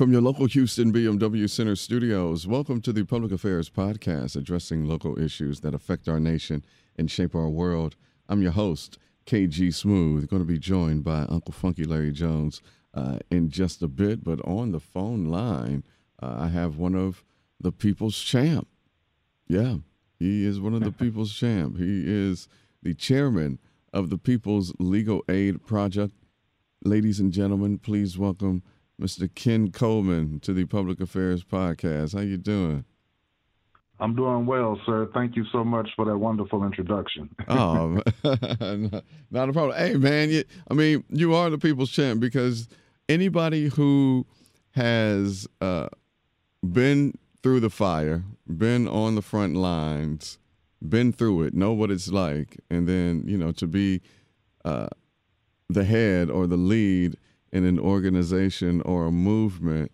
From your local Houston BMW Center studios, welcome to the Public Affairs Podcast, addressing local issues that affect our nation and shape our world. I'm your host, KG Smooth, going to be joined by Uncle Funky Larry Jones uh, in just a bit. But on the phone line, uh, I have one of the people's champ. Yeah, he is one of the people's champ. He is the chairman of the People's Legal Aid Project. Ladies and gentlemen, please welcome Mr. Ken Coleman to the Public Affairs Podcast. How you doing? I'm doing well, sir. Thank you so much for that wonderful introduction. oh, not a problem. Hey, man, you, I mean, you are the people's champ because anybody who has uh, been through the fire, been on the front lines, been through it, know what it's like, and then you know to be uh, the head or the lead in an organization or a movement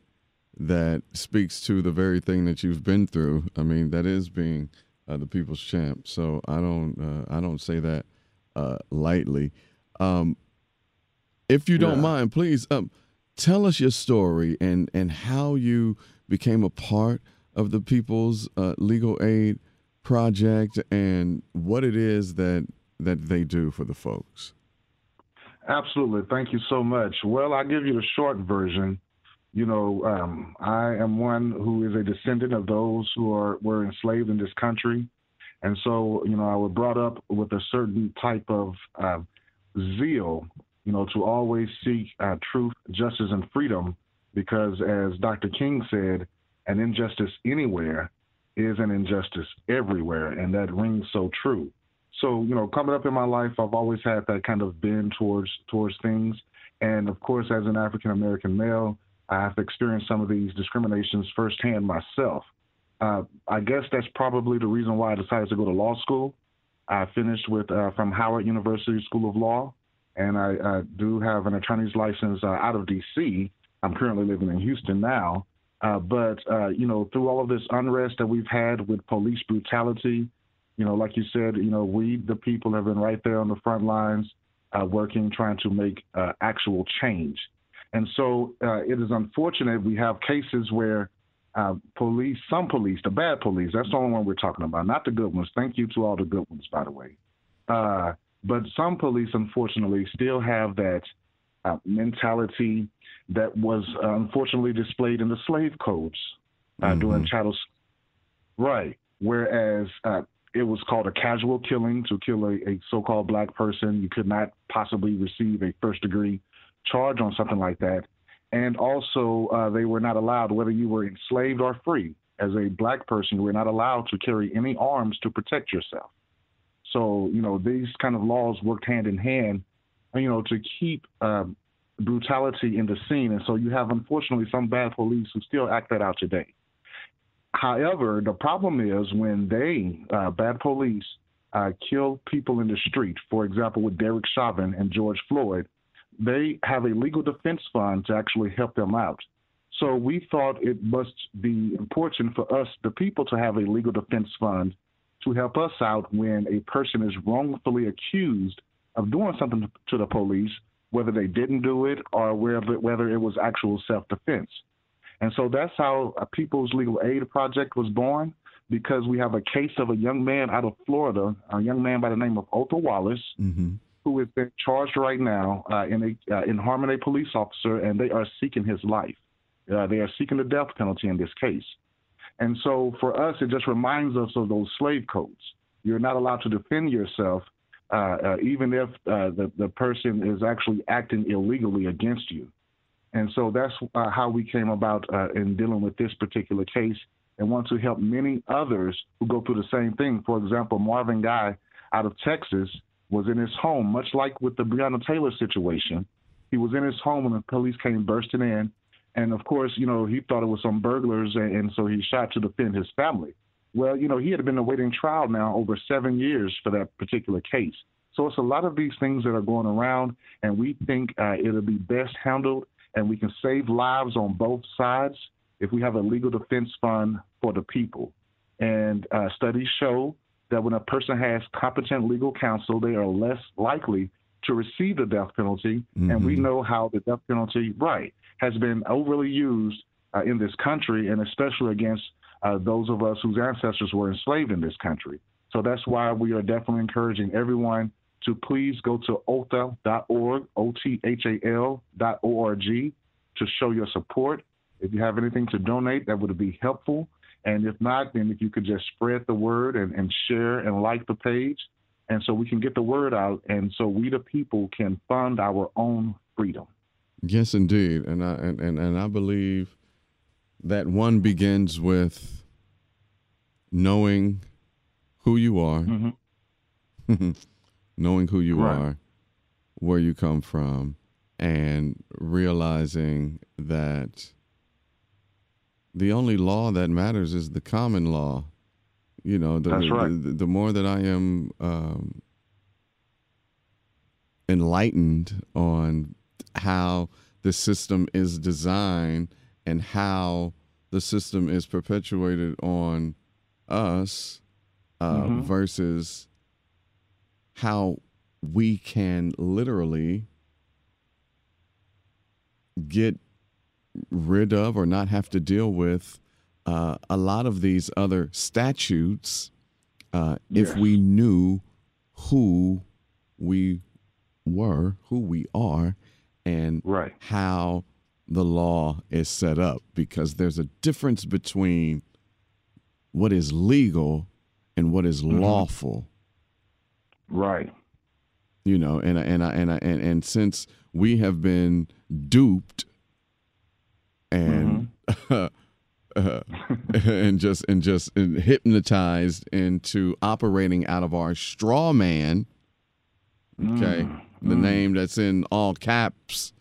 that speaks to the very thing that you've been through. I mean, that is being uh, the people's champ. So I don't uh, I don't say that uh, lightly. Um, if you don't yeah. mind, please um, tell us your story and and how you became a part of the People's uh, Legal Aid Project and what it is that that they do for the folks. Absolutely. Thank you so much. Well, I'll give you the short version. You know, um, I am one who is a descendant of those who are were enslaved in this country, and so you know I was brought up with a certain type of uh, zeal, you know, to always seek uh, truth, justice, and freedom, because as Dr. King said, an injustice anywhere is an injustice everywhere, and that rings so true so you know, coming up in my life, I've always had that kind of bend towards towards things, and of course, as an African American male, I have experienced some of these discriminations firsthand myself. Uh, I guess that's probably the reason why I decided to go to law school. I finished with uh, from Howard University School of Law, and I, do have an attorney's license uh, out of D.C. I'm currently living in Houston now. Uh, but uh, you know, through all of this unrest that we've had with police brutality, you know, like you said, you know, we, the people, have been right there on the front lines, uh, working, trying to make uh, actual change. And so uh, it is unfortunate we have cases where uh, police, some police, the bad police, that's the only one we're talking about, not the good ones. Thank you to all the good ones, by the way. Uh, but some police, unfortunately, still have that uh, mentality that was unfortunately displayed in the slave codes mm-hmm. during chattel. Right. Whereas it was called a casual killing to kill a, a so-called black person. You could not possibly receive a first-degree charge on something like that. And also, uh, they were not allowed, whether you were enslaved or free, as a black person, you were not allowed to carry any arms to protect yourself. So, you know, these kind of laws worked hand in hand, you know, to keep um, brutality in the scene. And so you have, unfortunately, some bad police who still act that out today. However, the problem is when they, uh, bad police, uh, kill people in the street, for example, with Derek Chauvin and George Floyd, they have a legal defense fund to actually help them out. So we thought it must be important for us, the people, to have a legal defense fund to help us out when a person is wrongfully accused of doing something to the police, whether they didn't do it or whether, whether it was actual self defense. And so that's how a People's Legal Aid Project was born because we have a case of a young man out of Florida, a young man by the name of Othal Wallace, mm-hmm. who is being charged right now uh, in a uh, in harming a police officer, and they are seeking his life. Uh, they are seeking the death penalty in this case. And so for us, it just reminds us of those slave codes. You're not allowed to defend yourself, uh, uh, even if uh, the, the person is actually acting illegally against you. And so that's uh, how we came about uh, in dealing with this particular case and want to help many others who go through the same thing. For example, Marvin Guy out of Texas was in his home, much like with the Breonna Taylor situation. He was in his home when the police came bursting in. And of course, you know, he thought it was some burglars, and, and so he shot to defend his family. Well, you know, he had been awaiting trial now over seven years for that particular case. So it's a lot of these things that are going around, and we think uh, it'll be best handled and we can save lives on both sides if we have a legal defense fund for the people. And uh, studies show that when a person has competent legal counsel, they are less likely to receive the death penalty. Mm-hmm. And we mm-hmm. know how the death penalty, right, has been overly used uh, in this country, and especially against uh, those of us whose ancestors were enslaved in this country. So that's why we are definitely encouraging everyone to please go to othal.org, O-T-H-A-L dot O-R-G, to show your support. If you have anything to donate, that would be helpful. And if not, then if you could just spread the word and, and share and like the page, and so we can get the word out, and so we the people can fund our own freedom. Yes, indeed, and I and, and, and I believe that one begins with knowing who you are, mm-hmm. knowing who you right. are, where you come from, and realizing that the only law that matters is the common law. You know, the, That's right. the, the more that I am um, enlightened on how the system is designed and how the system is perpetuated on us uh, mm-hmm. versus how we can literally get rid of or not have to deal with uh, a lot of these other statutes uh, if we knew who we were, who we are, and right. how the law is set up. Because there's a difference between what is legal and what is mm-hmm. lawful. Right. You know, and and I, and I, and and since we have been duped and mm-hmm. uh, and just and just and hypnotized into operating out of our straw man. Okay, mm the name that's in all caps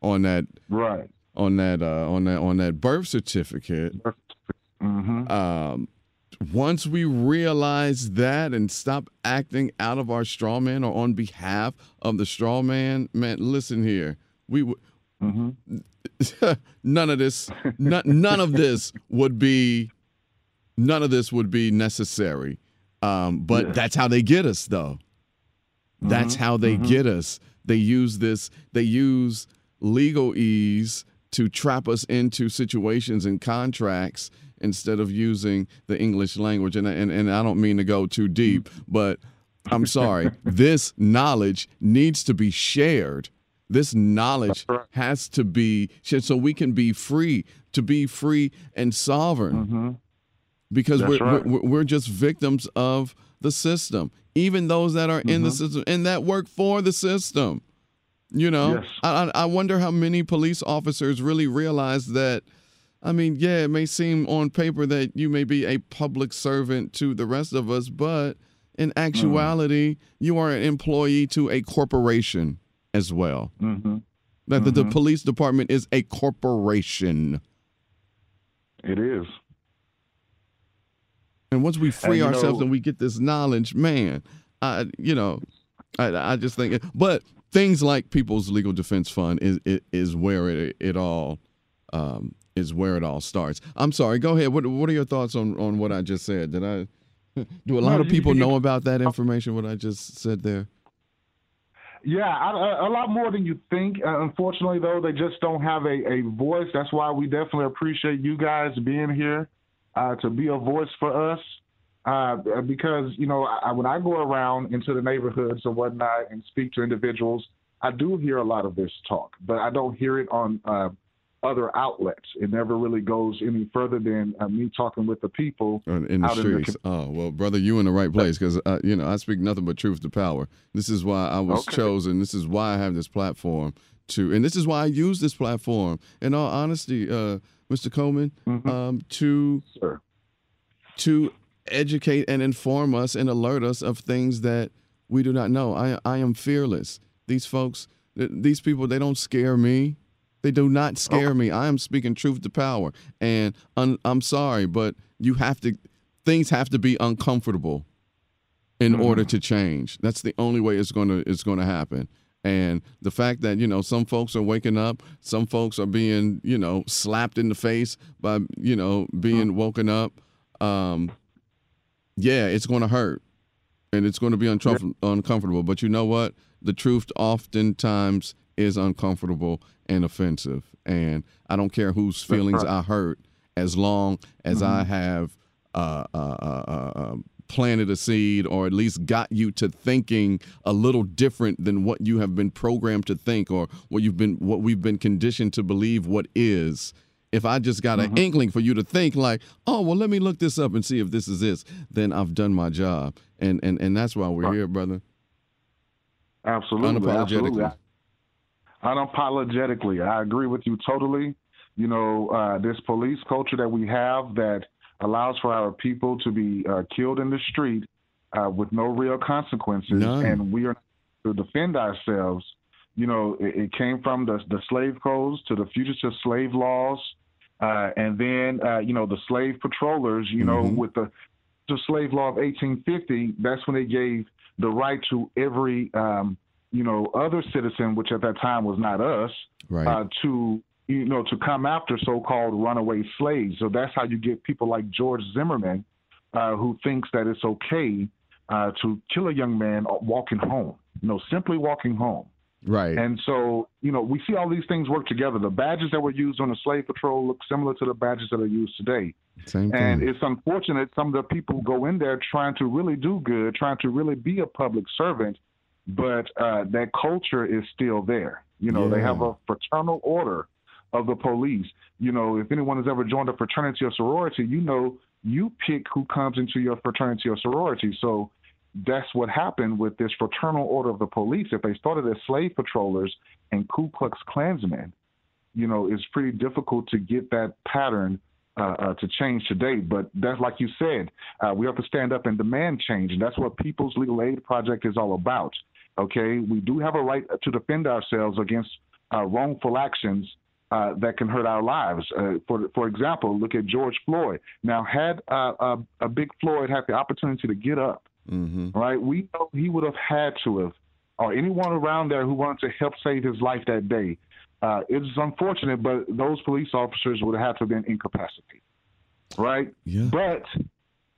on that right on that uh, on that on that birth certificate. Mm-hmm. Um, once we realize that and stop acting out of our straw man or on behalf of the straw man, man, listen here, we would. Mm-hmm. none of this none, none of this would be none of this would be necessary um, but yeah. that's how they get us though mm-hmm. that's how they mm-hmm. get us they use this they use legalese to trap us into situations and contracts instead of using the english language and, and, and i don't mean to go too deep but i'm sorry this knowledge needs to be shared this knowledge has to be shared so we can be free, to be free and sovereign. Mm-hmm. Because we're, right. we're, we're just victims of the system, even those that are mm-hmm. in the mm-hmm. system and that work for the system. You know, yes. I, I wonder how many police officers really realize that. I mean, yeah, it may seem on paper that you may be a public servant to the rest of us, but in actuality, mm. you are an employee to a corporation as well. Mm-hmm. That mm-hmm. the, the mm-hmm. police department is a corporation. It is. And once we free and, ourselves know, and we get this knowledge, man, I you know, I, I just think, but things like People's Legal Defense Fund is is, is where it it all um, is where it all starts. I'm sorry. Go ahead. What what are your thoughts on on what I just said? Did I do a lot of people know about that information? What I just said there? Yeah, I, a lot more than you think. Uh, unfortunately, though, they just don't have a, a voice. That's why we definitely appreciate you guys being here uh, to be a voice for us. Uh, because you know, I, when I go around into the neighborhoods and whatnot and speak to individuals, I do hear a lot of this talk, but I don't hear it on uh, other outlets. It never really goes any further than uh, me talking with the people in the streets. In the... oh well, brother, you in the right place because uh, you know I speak nothing but truth to power. This is why I was okay. chosen. This is why I have this platform to, and this is why I use this platform. In all honesty, uh, Mr. Coleman, mm-hmm. um, to Sir. to educate and inform us and alert us of things that we do not know. I I am fearless. These folks, these people, they don't scare me. They do not scare me. I am speaking truth to power. And un, I'm sorry, but you have to, things have to be uncomfortable in mm-hmm. order to change. That's the only way it's going to it's going to happen. And the fact that you know some folks are waking up, some folks are being you know slapped in the face by you know being mm-hmm. woken up. Um, yeah, it's going to hurt, and it's going to be uncomfortable. But you know what? The truth oftentimes is uncomfortable and offensive. And I don't care whose feelings right. I hurt, as long as mm-hmm. I have uh, uh, uh, uh um, planted a seed or at least got you to thinking a little different than what you have been programmed to think or what you've been what we've been conditioned to believe what is if I just got mm-hmm. an inkling for you to think like, oh well, let me look this up and see if this is this, then I've done my job, and and and that's why we're right. here, brother. Absolutely, unapologetically. Absolutely. Unapologetically, I agree with you totally. You know, uh, this police culture that we have that allows for our people to be uh, killed in the street uh, with no real consequences, None. and we are to defend ourselves. You know, it, it, came from the the slave codes to the fugitive slave laws, uh, and then uh, you know the slave patrollers. You know, mm-hmm. with the the slave law of 1850, that's when they gave the right to every um, you know other citizen, which at that time was not us, right. uh, to you know, to come after so-called runaway slaves. So that's how you get people like George Zimmerman, uh, who thinks that it's okay uh, to kill a young man walking home. You know, simply walking home. Right. And so, you know, we see all these things work together. The badges that were used on the slave patrol look similar to the badges that are used today. Same thing. And it's unfortunate some of the people go in there trying to really do good, trying to really be a public servant, but uh, that culture is still there. You know, yeah. they have a fraternal order of the police. You know, if anyone has ever joined a fraternity or sorority, you know you pick who comes into your fraternity or sorority. So that's what happened with this fraternal order of the police. If they started as slave patrollers and Ku Klux Klansmen, you know, it's pretty difficult to get that pattern uh, uh, to change today. But that's like you said, uh, we have to stand up and demand change, and that's what People's Legal Aid Project is all about. Okay, we do have a right to defend ourselves against uh, wrongful actions uh, that can hurt our lives. Uh, for for example, look at George Floyd. Now, had uh, uh a Big Floyd had the opportunity to get up, mm-hmm. right? We know he would have had to have, or anyone around there who wanted to help save his life that day. Uh, it's unfortunate, but those police officers would have had to have been incapacitated, right? Yeah. But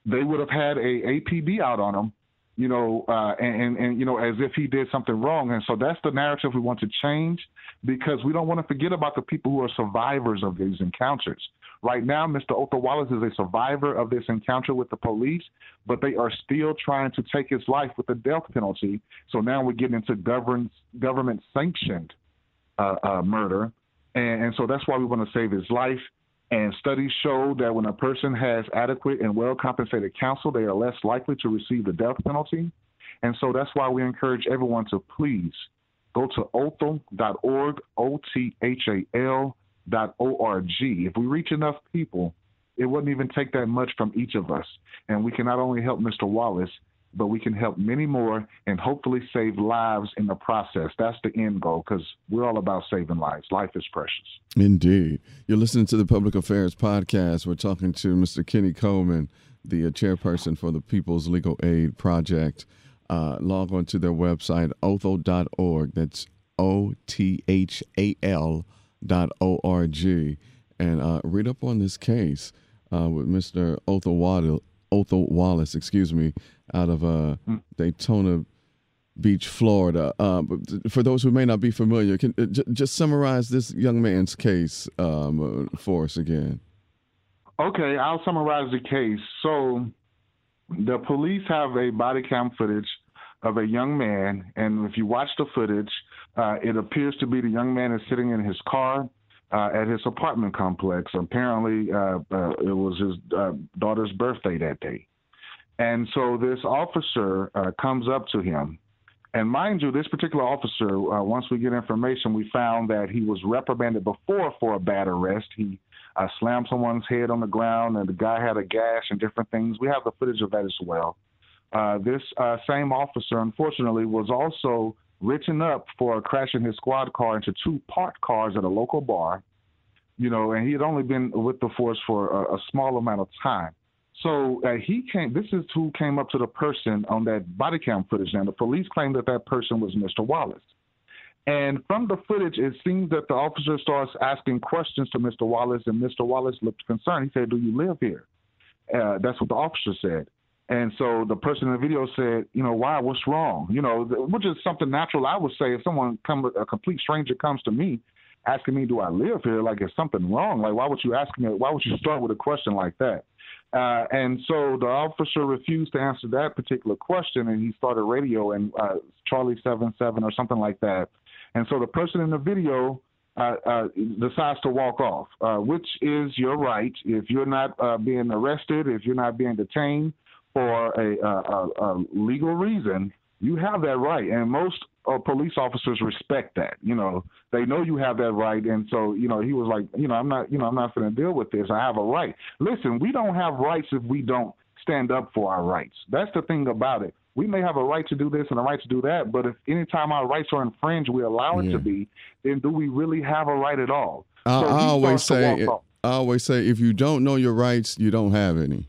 they would have had a APB out on him you know, uh, and, and, and, you know, as if he did something wrong. And so that's the narrative we want to change because we don't want to forget about the people who are survivors of these encounters. Right now, Mr. Othal Wallace is a survivor of this encounter with the police, but they are still trying to take his life with the death penalty. So now we're getting into government government sanctioned uh, uh, murder, and, and so that's why we want to save his life. And studies show that when a person has adequate and well compensated counsel, they are less likely to receive the death penalty. And so that's why we encourage everyone to please go to othal.org, O T H A L dot O R G. If we reach enough people, it wouldn't even take that much from each of us. And we can not only help Mr. Wallace, but we can help many more and hopefully save lives in the process. That's the end goal because we're all about saving lives. Life is precious. Indeed. You're listening to the Public Affairs Podcast. We're talking to Mr. Kenny Coleman, the uh, chairperson for the People's Legal Aid Project. Uh, log on to their website, othal.org. That's O T H A L dot O R G. And uh, read up on this case uh, with Mr. Otho Wallace, Othal Wallace, excuse me, out of uh, mm. Daytona Beach, Florida. Uh, for those who may not be familiar, can uh, j- just summarize this young man's case um, uh, for us again. Okay, I'll summarize the case. So, the police have a body cam footage of a young man, and if you watch the footage, uh, it appears to be the young man is sitting in his car uh, at his apartment complex. Apparently, uh, uh it was his uh, daughter's birthday that day. And so this officer uh, comes up to him. And mind you, this particular officer, uh, once we get information, we found that he was reprimanded before for a bad arrest. He slammed someone's head on the ground, and the guy had a gash and different things. We have the footage of that as well. This same officer, unfortunately, was also written up for crashing his squad car into two parked cars at a local bar. You know, and he had only been with the force for a, a small amount of time. So uh, he came. This is who came up to the person on that body cam footage. And the police claimed that that person was Mr. Wallace. And from the footage, it seems that the officer starts asking questions to Mr. Wallace, and Mr. Wallace looked concerned. He said, "Do you live here?" Uh, that's what the officer said. And so the person in the video said, you know, why? What's wrong? You know, which is something natural. I would say if someone come, a complete stranger comes to me, asking me, do I live here? Like, is something wrong? Like, why would you ask me? Why would you start with a question like that? Uh, and so the officer refused to answer that particular question, and he started radio and uh, Charlie seven seven or something like that. And so the person in the video uh, uh, decides to walk off, uh, which is your right. If you're not uh, being arrested, if you're not being detained for a, a, a legal reason, you have that right. And most uh, police officers respect that. You know, they know you have that right, and so you know he was like, you know, I'm not, you know, I'm not going to deal with this. I have a right. Listen, we don't have rights if we don't stand up for our rights. That's the thing about it we may have a right to do this and a right to do that, but if anytime our rights are infringed, we allow it yeah. to be, then do we really have a right at all? I, so I always say, I always say, if you don't know your rights, you don't have any.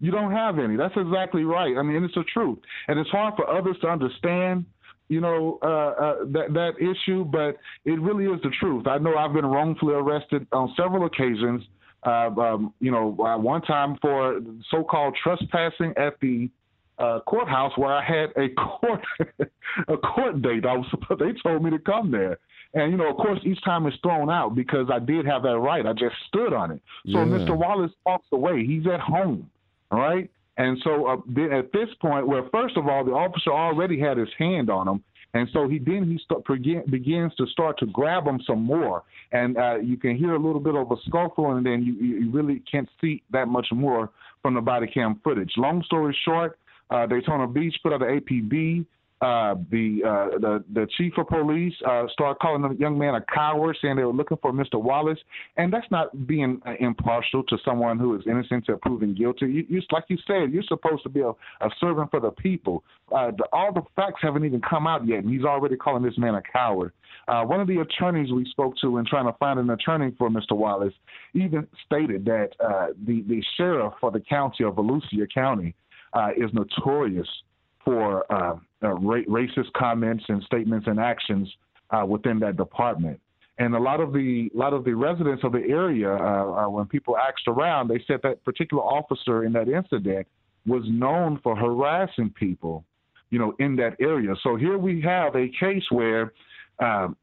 You don't have any. That's exactly right. I mean, it's the truth, and it's hard for others to understand you know uh, uh, that that issue, but it really is the truth. I know I've been wrongfully arrested on several occasions. Uh, um, you know, uh, one time for so-called trespassing at the uh, courthouse where I had a court a court date. I was they told me to come there. And you know, of course, each time it's thrown out because I did have that right. I just stood on it. So yeah. Mr. Wallace walks away. He's at home, right. And so uh, at this point, where first of all, the officer already had his hand on him, and so he then he start, begin, begins to start to grab him some more, and uh, you can hear a little bit of a scuffle, and then you, you really can't see that much more from the body cam footage. Long story short, uh, Daytona Beach put out an APB. Uh, the, uh, the the chief of police uh, started calling the young man a coward, saying they were looking for Mr. Wallace, and that's not being uh, impartial to someone who is innocent to proven guilty. You, you, like you said, you're supposed to be a, a servant for the people. Uh, the, all the facts haven't even come out yet, and he's already calling this man a coward. Uh, one of the attorneys we spoke to in trying to find an attorney for Mr. Wallace even stated that uh, the the sheriff for the county of Volusia County uh, is notorious for uh, uh, ra- racist comments and statements and actions uh, within that department. And a lot of the lot of the residents of the area, uh, uh, when people asked around, they said that particular officer in that incident was known for harassing people, you know, in that area. So here we have a case where um,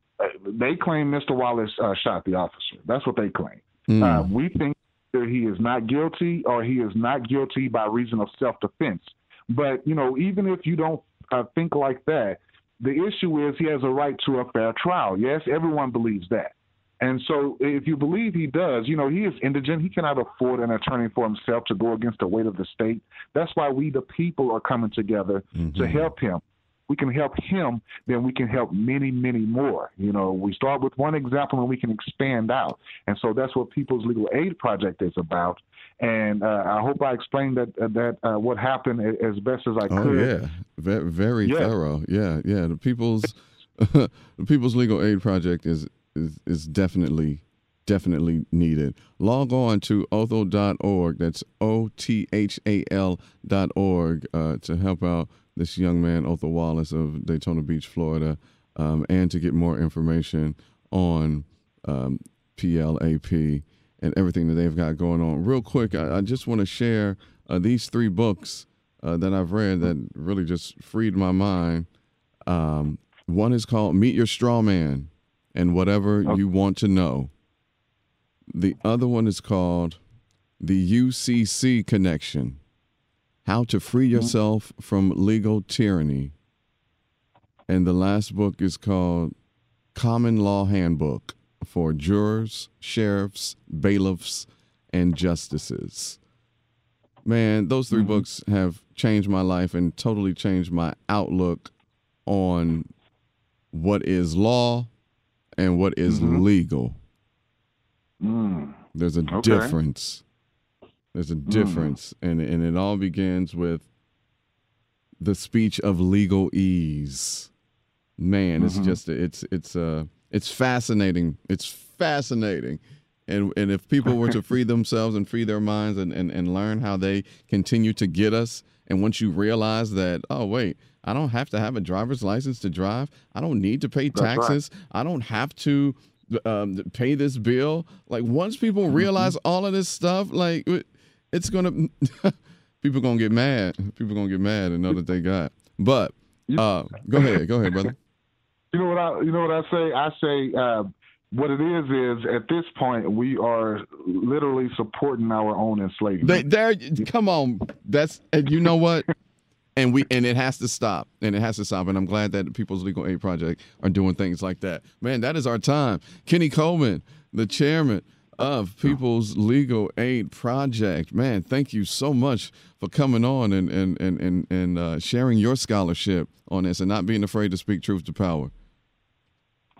they claim Mr. Wallace shot the officer. That's what they claim. Mm. we think either he is not guilty or he is not guilty by reason of self defense. But, you know, even if you don't uh, think like that, the issue is he has a right to a fair trial. Yes, everyone believes that. And so if you believe he does, you know, he is indigent. He cannot afford an attorney for himself to go against the weight of the state. That's why we, the people, are coming together mm-hmm. to help him we can help him, then we can help many, many more. You know, we start with one example and we can expand out. And so that's what People's Legal Aid Project is about. And uh, I hope I explained that uh, that uh, what happened as best as I oh, could. Oh yeah, very, very yeah. thorough. Yeah, yeah. The People's the People's Legal Aid Project is is is definitely definitely needed. Log on to othal.org. That's O T H A L dot org uh, to help out this young man, Othal Wallace of Daytona Beach, Florida, um, and to get more information on um, PLAP and everything that they've got going on. Real quick, I, I just want to share uh, these three books uh, that I've read that really just freed my mind. Um, one is called Meet Your Straw Man and Whatever okay. You Want to Know. The other one is called The UCC Connection how to Free mm-hmm. Yourself from Legal Tyranny. And the last book is called Common Law Handbook for Jurors, Sheriffs, Bailiffs, and Justices. Man, those 3 mm-hmm. books have changed my life and totally changed my outlook on what is law and what is mm-hmm. legal. Mm. There's a okay. difference. There's a mm. difference, mm. and and it all begins with the speech of legalese. Man, mm-hmm. it's just it's it's uh it's fascinating. It's fascinating. And and if people were to free themselves and free their minds and, and, and learn how they continue to get us, and once you realize that, oh wait, I don't have to have a driver's license to drive. I don't need to pay taxes. Right. I don't have to um, pay this bill. Like once people mm-hmm. realize all of this stuff, like it's gonna people gonna get mad. People gonna get mad and know that they got. But uh, go ahead, go ahead, brother. You know what I you know what I say? I say uh, what it is is at this point we are literally supporting our own enslavement. There, come on, that's and you know what, and we and it has to stop, and it has to stop, and I'm glad that the People's Legal Aid Project are doing things like that. Man, that is our time. Kenny Coleman, the chairman of People's Legal Aid Project. Man, thank you so much for coming on and and and and, and uh, sharing your scholarship on this and not being afraid to speak truth to power.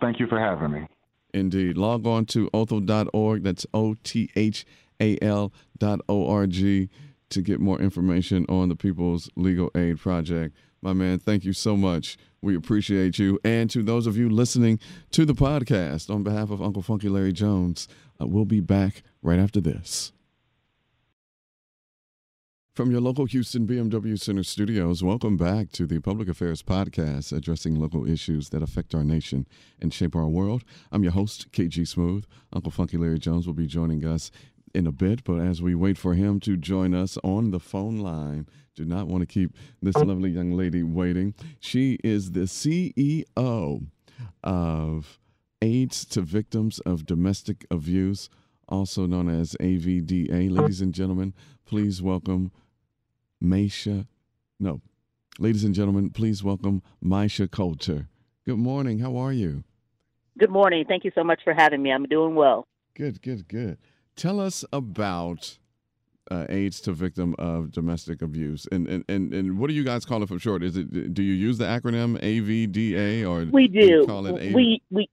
Thank you for having me. Indeed. Log on to othal.org. That's O T H A L dot O R G to get more information on the People's Legal Aid Project. My man, thank you so much. We appreciate you. And to those of you listening to the podcast, on behalf of Uncle Funky Larry Jones, uh, we'll be back right after this. From your local Houston BMW Center studios, welcome back to the Public Affairs Podcast, addressing local issues that affect our nation and shape our world. I'm your host, KG Smooth. Uncle Funky Larry Jones will be joining us in a bit, but as we wait for him to join us on the phone line, do not want to keep this lovely young lady waiting. She is the CEO of AIDS to Victims of Domestic Abuse, also known as AVDA. Ladies and gentlemen, please welcome Maisha. No, ladies and gentlemen, please welcome Maisha Colter. Good morning. How are you? Good morning. Thank you so much for having me. I'm doing well. Good, good, good. Tell us about uh, AIDS to victim of domestic abuse, and, and and and what do you guys call it for short? Is it do you use the acronym AVDA or we do? do call it we we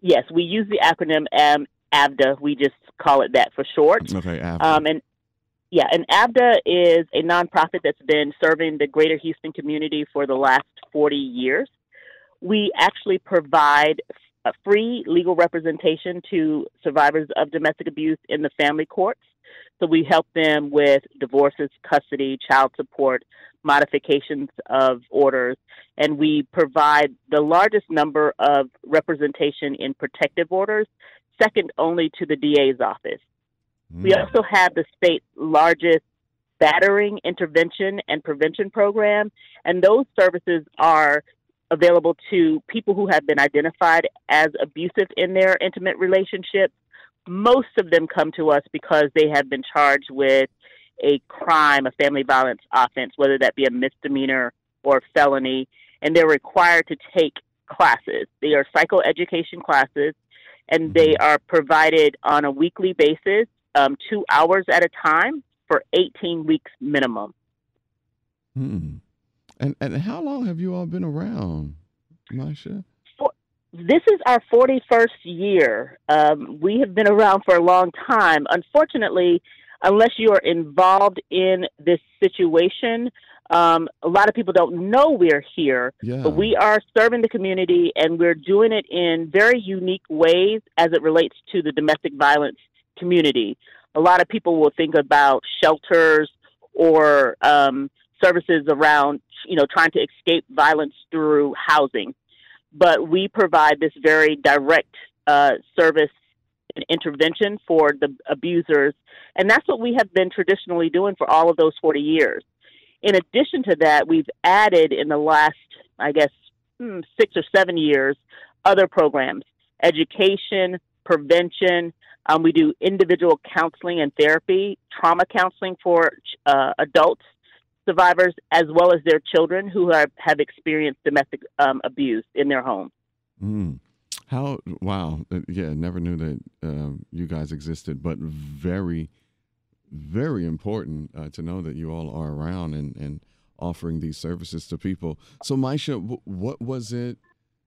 yes, we use the acronym um, AVDA. We just call it that for short. Okay, AVDA. Um, and yeah, and AVDA is a nonprofit that's been serving the greater Houston community for the last 40 years. We actually provide free legal representation to survivors of domestic abuse in the family courts. So we help them with divorces, custody, child support, modifications of orders, and we provide the largest number of representation in protective orders, second only to the DA's office. We hmm. also have the state's largest battering intervention and prevention program, and those services are available to people who have been identified as abusive in their intimate relationships. Most of them come to us because they have been charged with a crime, a family violence offense, whether that be a misdemeanor or felony, and they're required to take classes. They are psychoeducation classes, and they mm-hmm. are provided on a weekly basis um, two hours at a time for 18 weeks minimum. Hmm. And and how long have you all been around, Maisha? This is our 41st year. Um, we have been around for a long time. Unfortunately, unless you are involved in this situation, um, a lot of people don't know we're here, yeah. but we are serving the community and we're doing it in very unique ways as it relates to the domestic violence community. A lot of people will think about shelters or um, services around, you know, trying to escape violence through housing. But we provide this very direct uh, service and intervention for the abusers. And that's what we have been traditionally doing for all of those 40 years. In addition to that, we've added in the last, I guess, hmm, six or seven years, other programs education, prevention, um, we do individual counseling and therapy, trauma counseling for uh, adults survivors as well as their children who have, have experienced domestic um, abuse in their home. Mm. How, wow. Uh, yeah, never knew that uh, you guys existed, but very, very important uh, to know that you all are around and, and offering these services to people. So, Maisha, w- what was it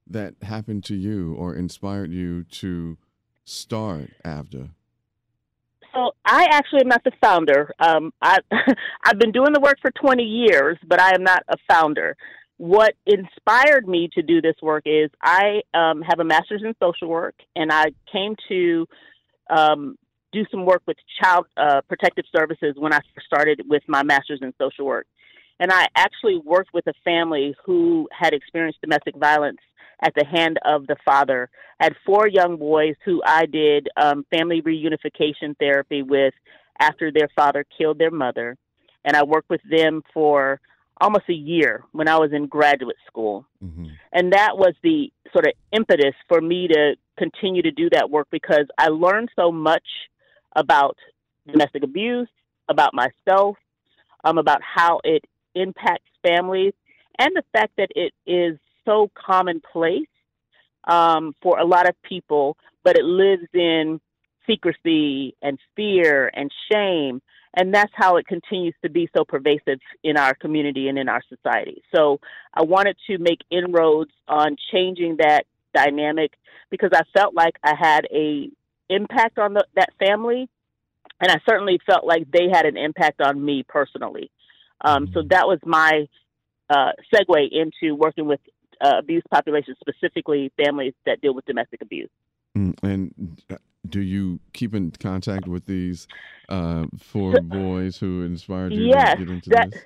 that happened to you or inspired you to start AVDA? So I actually am not the founder. Um, I I've been doing the work for 20 years, but I am not a founder. What inspired me to do this work is I um, have a master's in social work, and I came to um, do some work with child uh, protective services when I started with my master's in social work. And I actually worked with a family who had experienced domestic violence at the hand of the father. I had four young boys who I did um, family reunification therapy with after their father killed their mother. and I worked with them for almost a year when I was in graduate school. Mm-hmm. And that was the sort of impetus for me to continue to do that work because I learned so much about domestic abuse, about myself, um, about how it impacts families, and the fact that it is so commonplace um, for a lot of people, but it lives in secrecy and fear and shame. And that's how it continues to be so pervasive in our community and in our society. So I wanted to make inroads on changing that dynamic because I felt like I had a impact on the, that family, and I certainly felt like they had an impact on me personally. Um, so mm-hmm. that was my uh, segue into working with uh, abused populations, specifically families that deal with domestic abuse. Mm, and uh, do you keep in contact with these uh, four boys who inspired you yes, to get into that, this?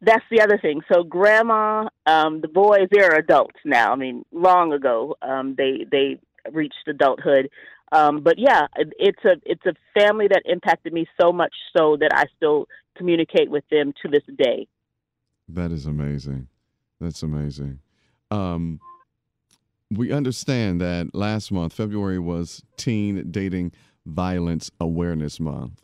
That's the other thing. So, grandma, um, the boys, they're adults now. I mean, long ago, um, they they reached adulthood. Um, but yeah, it's a it's a family that impacted me so much so that I still communicate with them to this day. That is amazing. That's amazing. Um, we understand that last month, February, was Teen Dating Violence Awareness Month.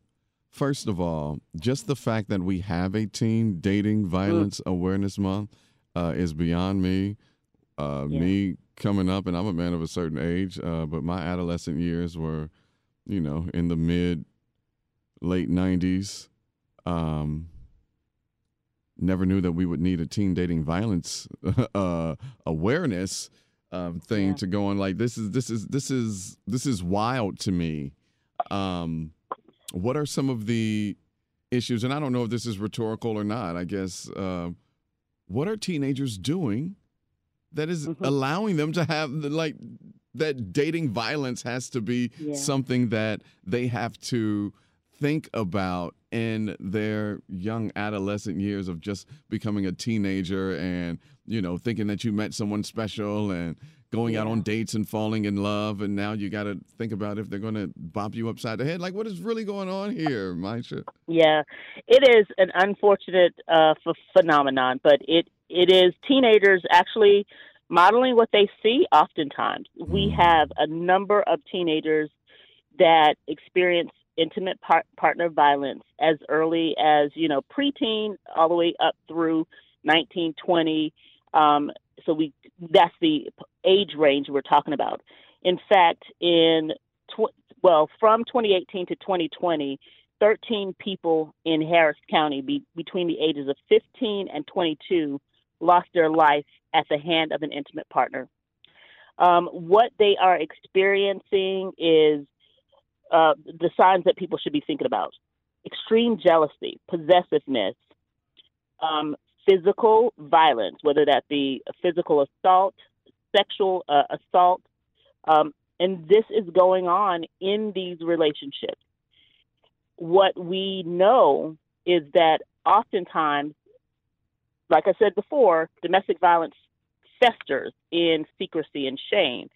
First of all, just the fact that we have a Teen Dating Violence mm. Awareness Month uh, is beyond me. Uh, yeah. Me coming up, and I'm a man of a certain age, uh, but my adolescent years were, you know, in the mid, late 90s. Um, never knew that we would need a teen dating violence uh, awareness um, thing yeah. to go on. Like this is this is this is this is wild to me. Um, what are some of the issues? And I don't know if this is rhetorical or not. I guess uh, what are teenagers doing that is mm-hmm. allowing them to have the, like that dating violence has to be yeah. something that they have to think about in their young adolescent years of just becoming a teenager and you know thinking that you met someone special and going yeah. out on dates and falling in love and now you got to think about if they're going to bop you upside the head like what is really going on here Maisha? yeah it is an unfortunate uh, phenomenon but it it is teenagers actually modeling what they see oftentimes mm. we have a number of teenagers that experience intimate par- partner violence as early as you know preteen all the way up through 1920 um, so we that's the age range we're talking about. In fact in tw- well from 2018 to 2020 13 people in harris county be- between the ages of 15 and 22 lost their life at the hand of an intimate partner. Um, what they are experiencing is uh, the signs that people should be thinking about extreme jealousy, possessiveness, um, physical violence, whether that be physical assault, sexual uh, assault. Um, and this is going on in these relationships. What we know is that oftentimes, like I said before, domestic violence festers in secrecy and shame.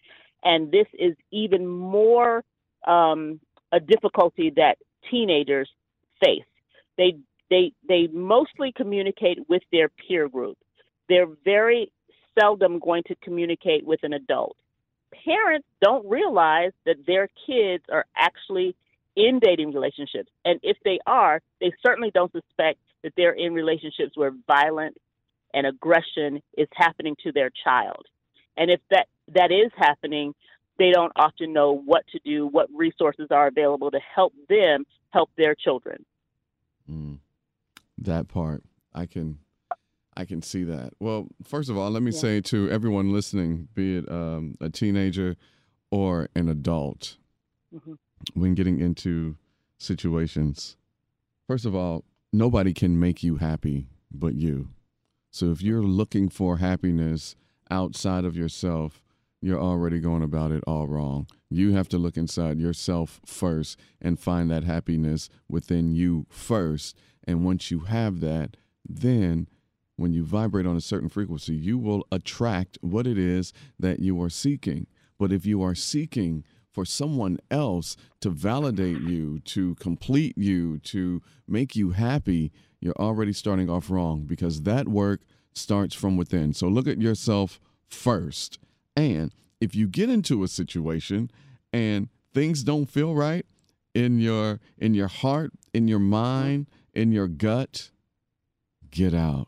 And this is even more um, a difficulty that teenagers face. They they they mostly communicate with their peer group. They're very seldom going to communicate with an adult. Parents don't realize that their kids are actually in dating relationships, and if they are, they certainly don't suspect that they're in relationships where violence and aggression is happening to their child. And if that that is happening, they don't often know what to do, what resources are available to help them help their children. Mm, that part, I can, I can see that. Well, first of all, let me yeah. say to everyone listening, be it um, a teenager or an adult, mm-hmm. when getting into situations, first of all, nobody can make you happy but you. So if you're looking for happiness outside of yourself, you're already going about it all wrong. You have to look inside yourself first and find that happiness within you first. And once you have that, then when you vibrate on a certain frequency, you will attract what it is that you are seeking. But if you are seeking for someone else to validate you, to complete you, to make you happy, you're already starting off wrong because that work starts from within. So look at yourself first. And if you get into a situation and things don't feel right in your in your heart, in your mind, in your gut, get out.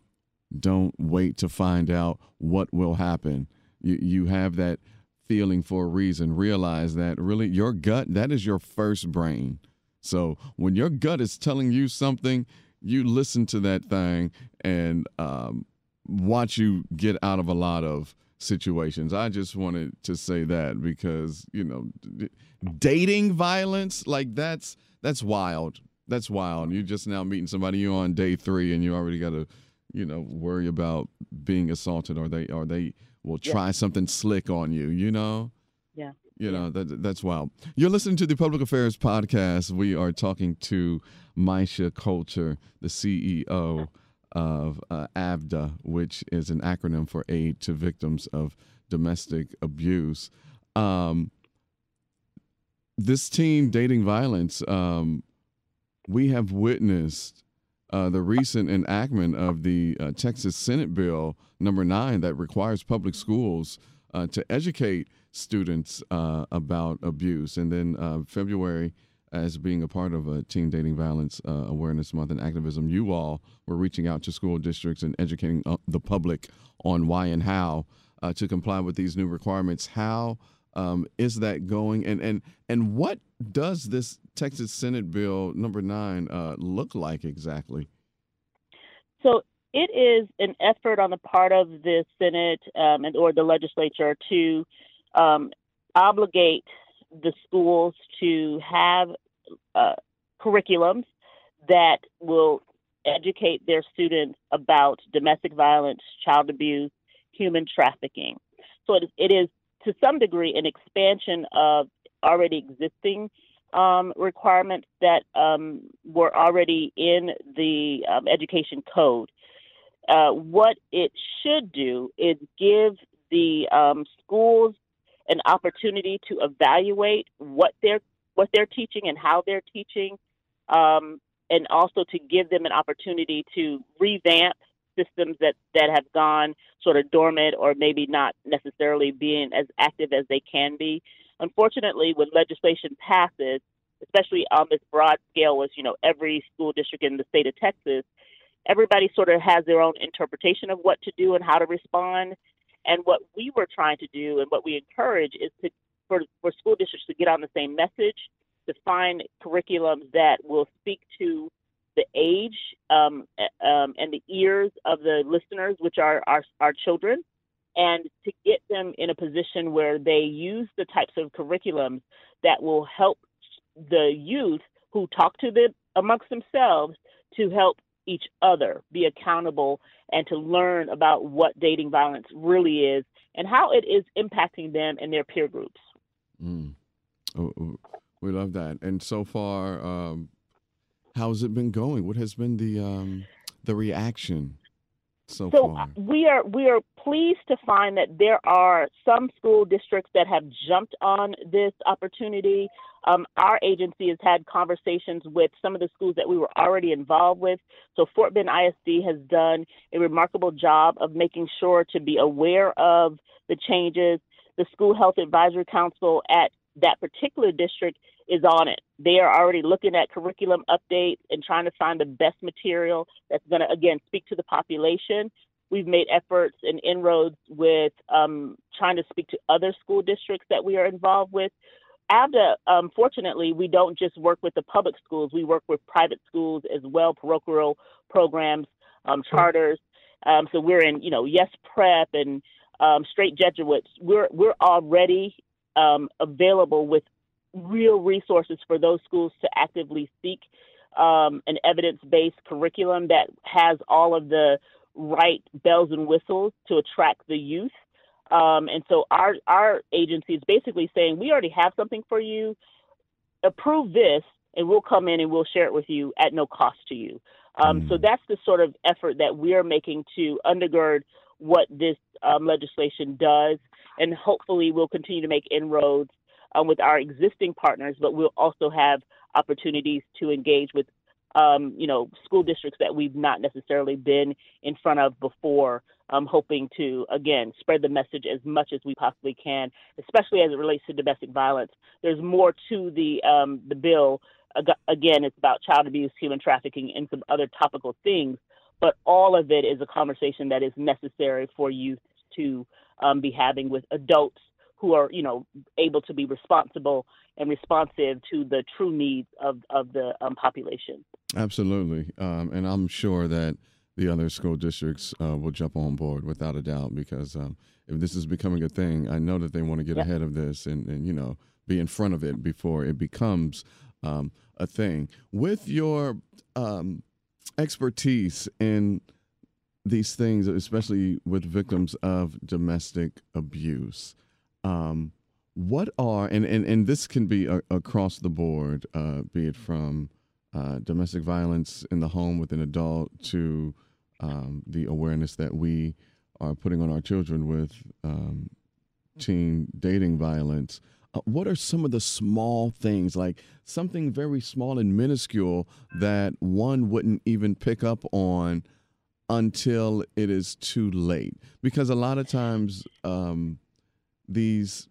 Don't wait to find out what will happen. You you have that feeling for a reason. Realize that really your gut, that is your first brain. So when your gut is telling you something, you listen to that thing and um, watch you get out of a lot of situations. I just wanted to say that because you know, dating violence like that's that's wild. That's wild. You're just now meeting somebody. You're on day three, and you already got to, you know, worry about being assaulted, or they or they will try yeah. something slick on you. You know. Yeah. You know that that's wild. You're listening to the Public Affairs podcast. We are talking to Maisha Colter, the CEO of uh, AVDA, which is an acronym for Aid to Victims of Domestic Abuse. Um, this teen, Dating Violence, um, we have witnessed uh, the recent enactment of the uh, Texas Senate Bill number nine that requires public schools uh, to educate students uh, about abuse. And then uh, February, as being a part of a Teen Dating Violence uh, Awareness Month and activism, you all were reaching out to school districts and educating the public on why and how to comply with these new requirements. How um, is that going? And and and what does this Texas Senate Bill number nine uh, look like exactly? So it is an effort on the part of the Senate um, and or the legislature to um, obligate the schools to have uh, curriculums that will educate their students about domestic violence, child abuse, human trafficking. So it, it is to some degree an expansion of already existing um, requirements that um, were already in the um, education code. Uh, what it should do is give the um, schools an opportunity to evaluate what they're what they're teaching and how they're teaching, um, and also to give them an opportunity to revamp systems that, that have gone sort of dormant or maybe not necessarily being as active as they can be. Unfortunately, when legislation passes, especially on this broad scale, as you know every school district in the state of Texas, everybody sort of has their own interpretation of what to do and how to respond. And what we were trying to do and what we encourage is to for, for school districts to get on the same message, to find curriculums that will speak to the age um, um, and the ears of the listeners, which are our, our children, and to get them in a position where they use the types of curriculums that will help the youth who talk to them amongst themselves to help each other be accountable and to learn about what dating violence really is and how it is impacting them and their peer groups. Mm. Oh, oh we love that. And so far, um, How's it been going? What has been the um, the reaction so, so far? we are we are pleased to find that there are some school districts that have jumped on this opportunity. Um, our agency has had conversations with some of the schools that we were already involved with. So Fort Bend ISD has done a remarkable job of making sure to be aware of the changes. The School Health Advisory Council at that particular district is on it. They are already looking at curriculum updates and trying to find the best material that's going to, again, speak to the population. We've made efforts and inroads with um, trying to speak to other school districts that we are involved with. AVDA, um, fortunately, we don't just work with the public schools. We work with private schools as well, parochial programs, um, charters. Um, so we're in, you know, Yes Prep and um, Strake Jesuits. We're we're already um, available with real resources for those schools to actively seek um, an evidence based curriculum that has all of the right bells and whistles to attract the youth. Um, and so our our agency is basically saying we already have something for you. Approve this, and we'll come in and we'll share it with you at no cost to you. Um, mm. So that's the sort of effort that we are making to undergird what this um, legislation does, and hopefully we'll continue to make inroads um, with our existing partners, but we'll also have opportunities to engage with um, you know, school districts that we've not necessarily been in front of before, um, hoping to, again, spread the message as much as we possibly can, especially as it relates to domestic violence. There's more to the, um, the bill. Again, it's about child abuse, human trafficking, and some other topical things, but all of it is a conversation that is necessary for youth to um, be having with adults who are, you know, able to be responsible and responsive to the true needs of, of the um, population. Absolutely. Um, and I'm sure that the other school districts uh, will jump on board without a doubt because um, if this is becoming a thing, I know that they want to get yep. ahead of this and, and, you know, be in front of it before it becomes um, a thing. With your um, expertise in these things, especially with victims of domestic abuse, um, what are and, and and this can be a, across the board, uh, be it from uh, domestic violence in the home with an adult to um, the awareness that we are putting on our children with um, teen dating violence. Uh, what are some of the small things, like something very small and minuscule, that one wouldn't even pick up on until it is too late? Because a lot of times, um, these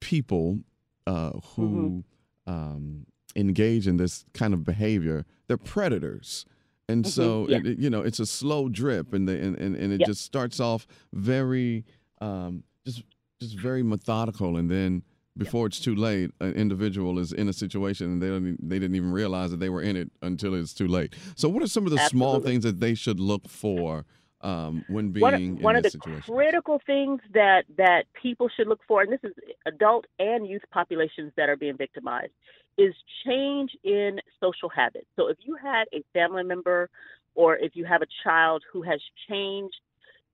people uh, who mm-hmm. um, engage in this kind of behavior, they're predators. And mm-hmm. so, yeah. it, you know, it's a slow drip, and the, and, and, and it yeah. just starts off very, um, just just very methodical, and then before it's too late, an individual is in a situation and they don't, they didn't even realize that they were in it until it's too late. So, what are some of the Absolutely. small things that they should look for um, when being one, one of the situation. critical things that that people should look for, and this is adult and youth populations that are being victimized, is change in social habits. So if you had a family member or if you have a child who has changed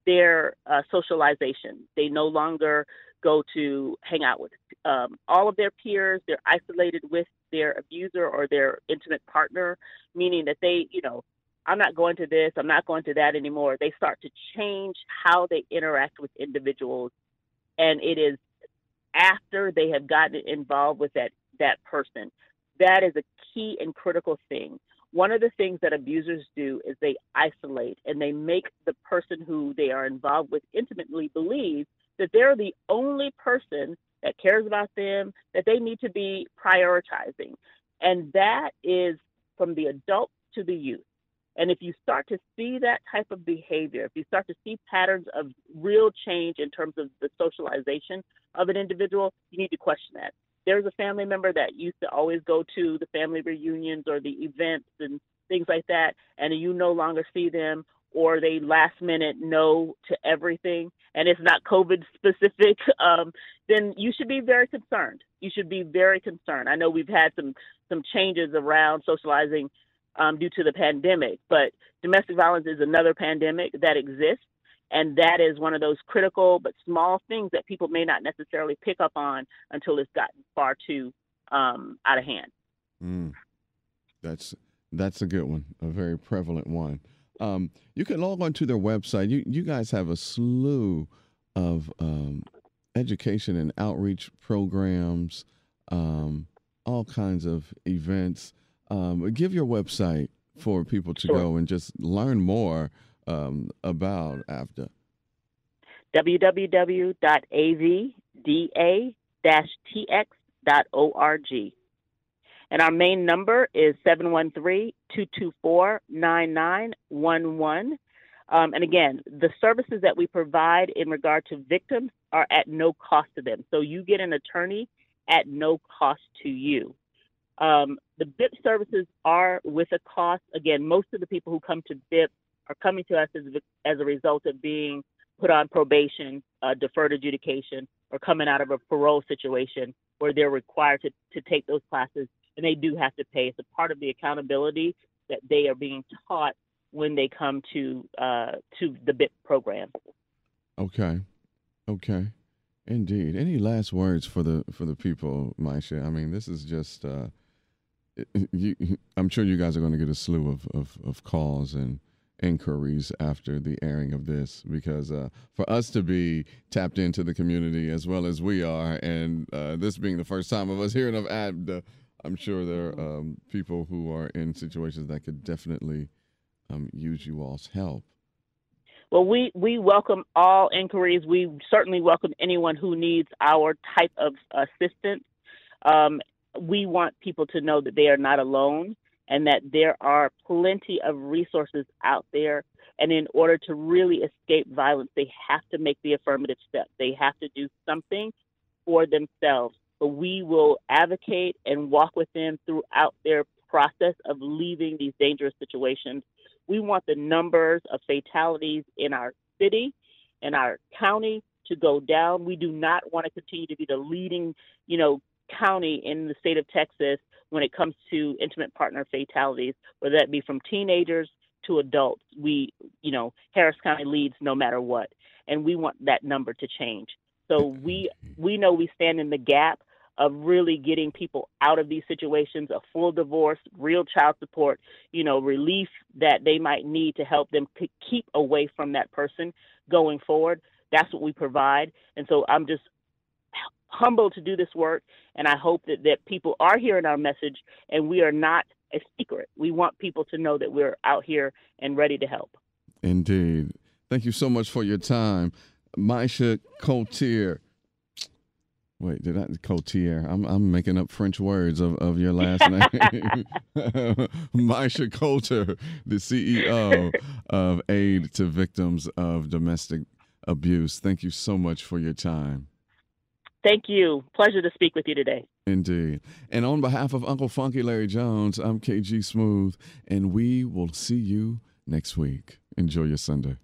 their uh, socialization, they no longer go to hang out with um, all of their peers. They're isolated with their abuser or their intimate partner, meaning that they, you know, I'm not going to this, I'm not going to that anymore. They start to change how they interact with individuals. And it is after they have gotten involved with that, that person. That is a key and critical thing. One of the things that abusers do is they isolate and they make the person who they are involved with intimately believe that they're the only person that cares about them, that they need to be prioritizing. And that is from the adult to the youth. And if you start to see that type of behavior, if you start to see patterns of real change in terms of the socialization of an individual, you need to question that. There's a family member that used to always go to the family reunions or the events and things like that, and you no longer see them, or they last minute no to everything, and it's not COVID specific, um, then you should be very concerned. You should be very concerned. I know we've had some some changes around socializing um, due to the pandemic. But domestic violence is another pandemic that exists. And that is one of those critical but small things that people may not necessarily pick up on until it's gotten far too um, out of hand. Mm. That's that's a good one, a very prevalent one. Um, you can log on to their website. You you guys have a slew of um, education and outreach programs, um, all kinds of events. Um, give your website for people to sure. go and just learn more um, about AVDA. www.avda-tx.org. And our main number is 713-224-9911. Um, and again, the services that we provide in regard to victims are at no cost to them. So you get an attorney at no cost to you. Um, the BIP services are with a cost. Again, most of the people who come to BIP are coming to us as, as a result of being put on probation, uh, deferred adjudication, or coming out of a parole situation where they're required to, to take those classes and they do have to pay. It's a part of the accountability that they are being taught when they come to uh, to the BIP program. Okay, okay, indeed. Any last words for the for the people, Maisha? I mean, this is just. Uh, you, I'm sure you guys are going to get a slew of, of, of calls and inquiries after the airing of this because uh, for us to be tapped into the community as well as we are, and uh, this being the first time of us hearing of AVDA, I'm sure there are um, people who are in situations that could definitely um, use you all's help. Well, we, we welcome all inquiries. We certainly welcome anyone who needs our type of assistance. Um, we want people to know that they are not alone and that there are plenty of resources out there. And in order to really escape violence, they have to make the affirmative step. They have to do something for themselves. But we will advocate and walk with them throughout their process of leaving these dangerous situations. We want the numbers of fatalities in our city and our county to go down. We do not want to continue to be the leading, you know, county in the state of Texas when it comes to intimate partner fatalities, whether that be from teenagers to adults. We, you know, Harris County leads no matter what, and we want that number to change. So we we know we stand in the gap of really getting people out of these situations, a full divorce, real child support, you know, relief that they might need to help them keep away from that person going forward. That's what we provide. And so I'm just humbled to do this work, and I hope that, that people are hearing our message and we are not a secret. We want people to know that we're out here and ready to help. Indeed. Thank you so much for your time. Maisha Cotier. Wait, did I Cotier? I'm I'm making up French words of, of your last name. Maisha Colter, the CEO of Aid to Victims of Domestic Abuse. Thank you so much for your time. Thank you. Pleasure to speak with you today. Indeed. And on behalf of Uncle Funky Larry Jones, I'm KG Smooth, and we will see you next week. Enjoy your Sunday.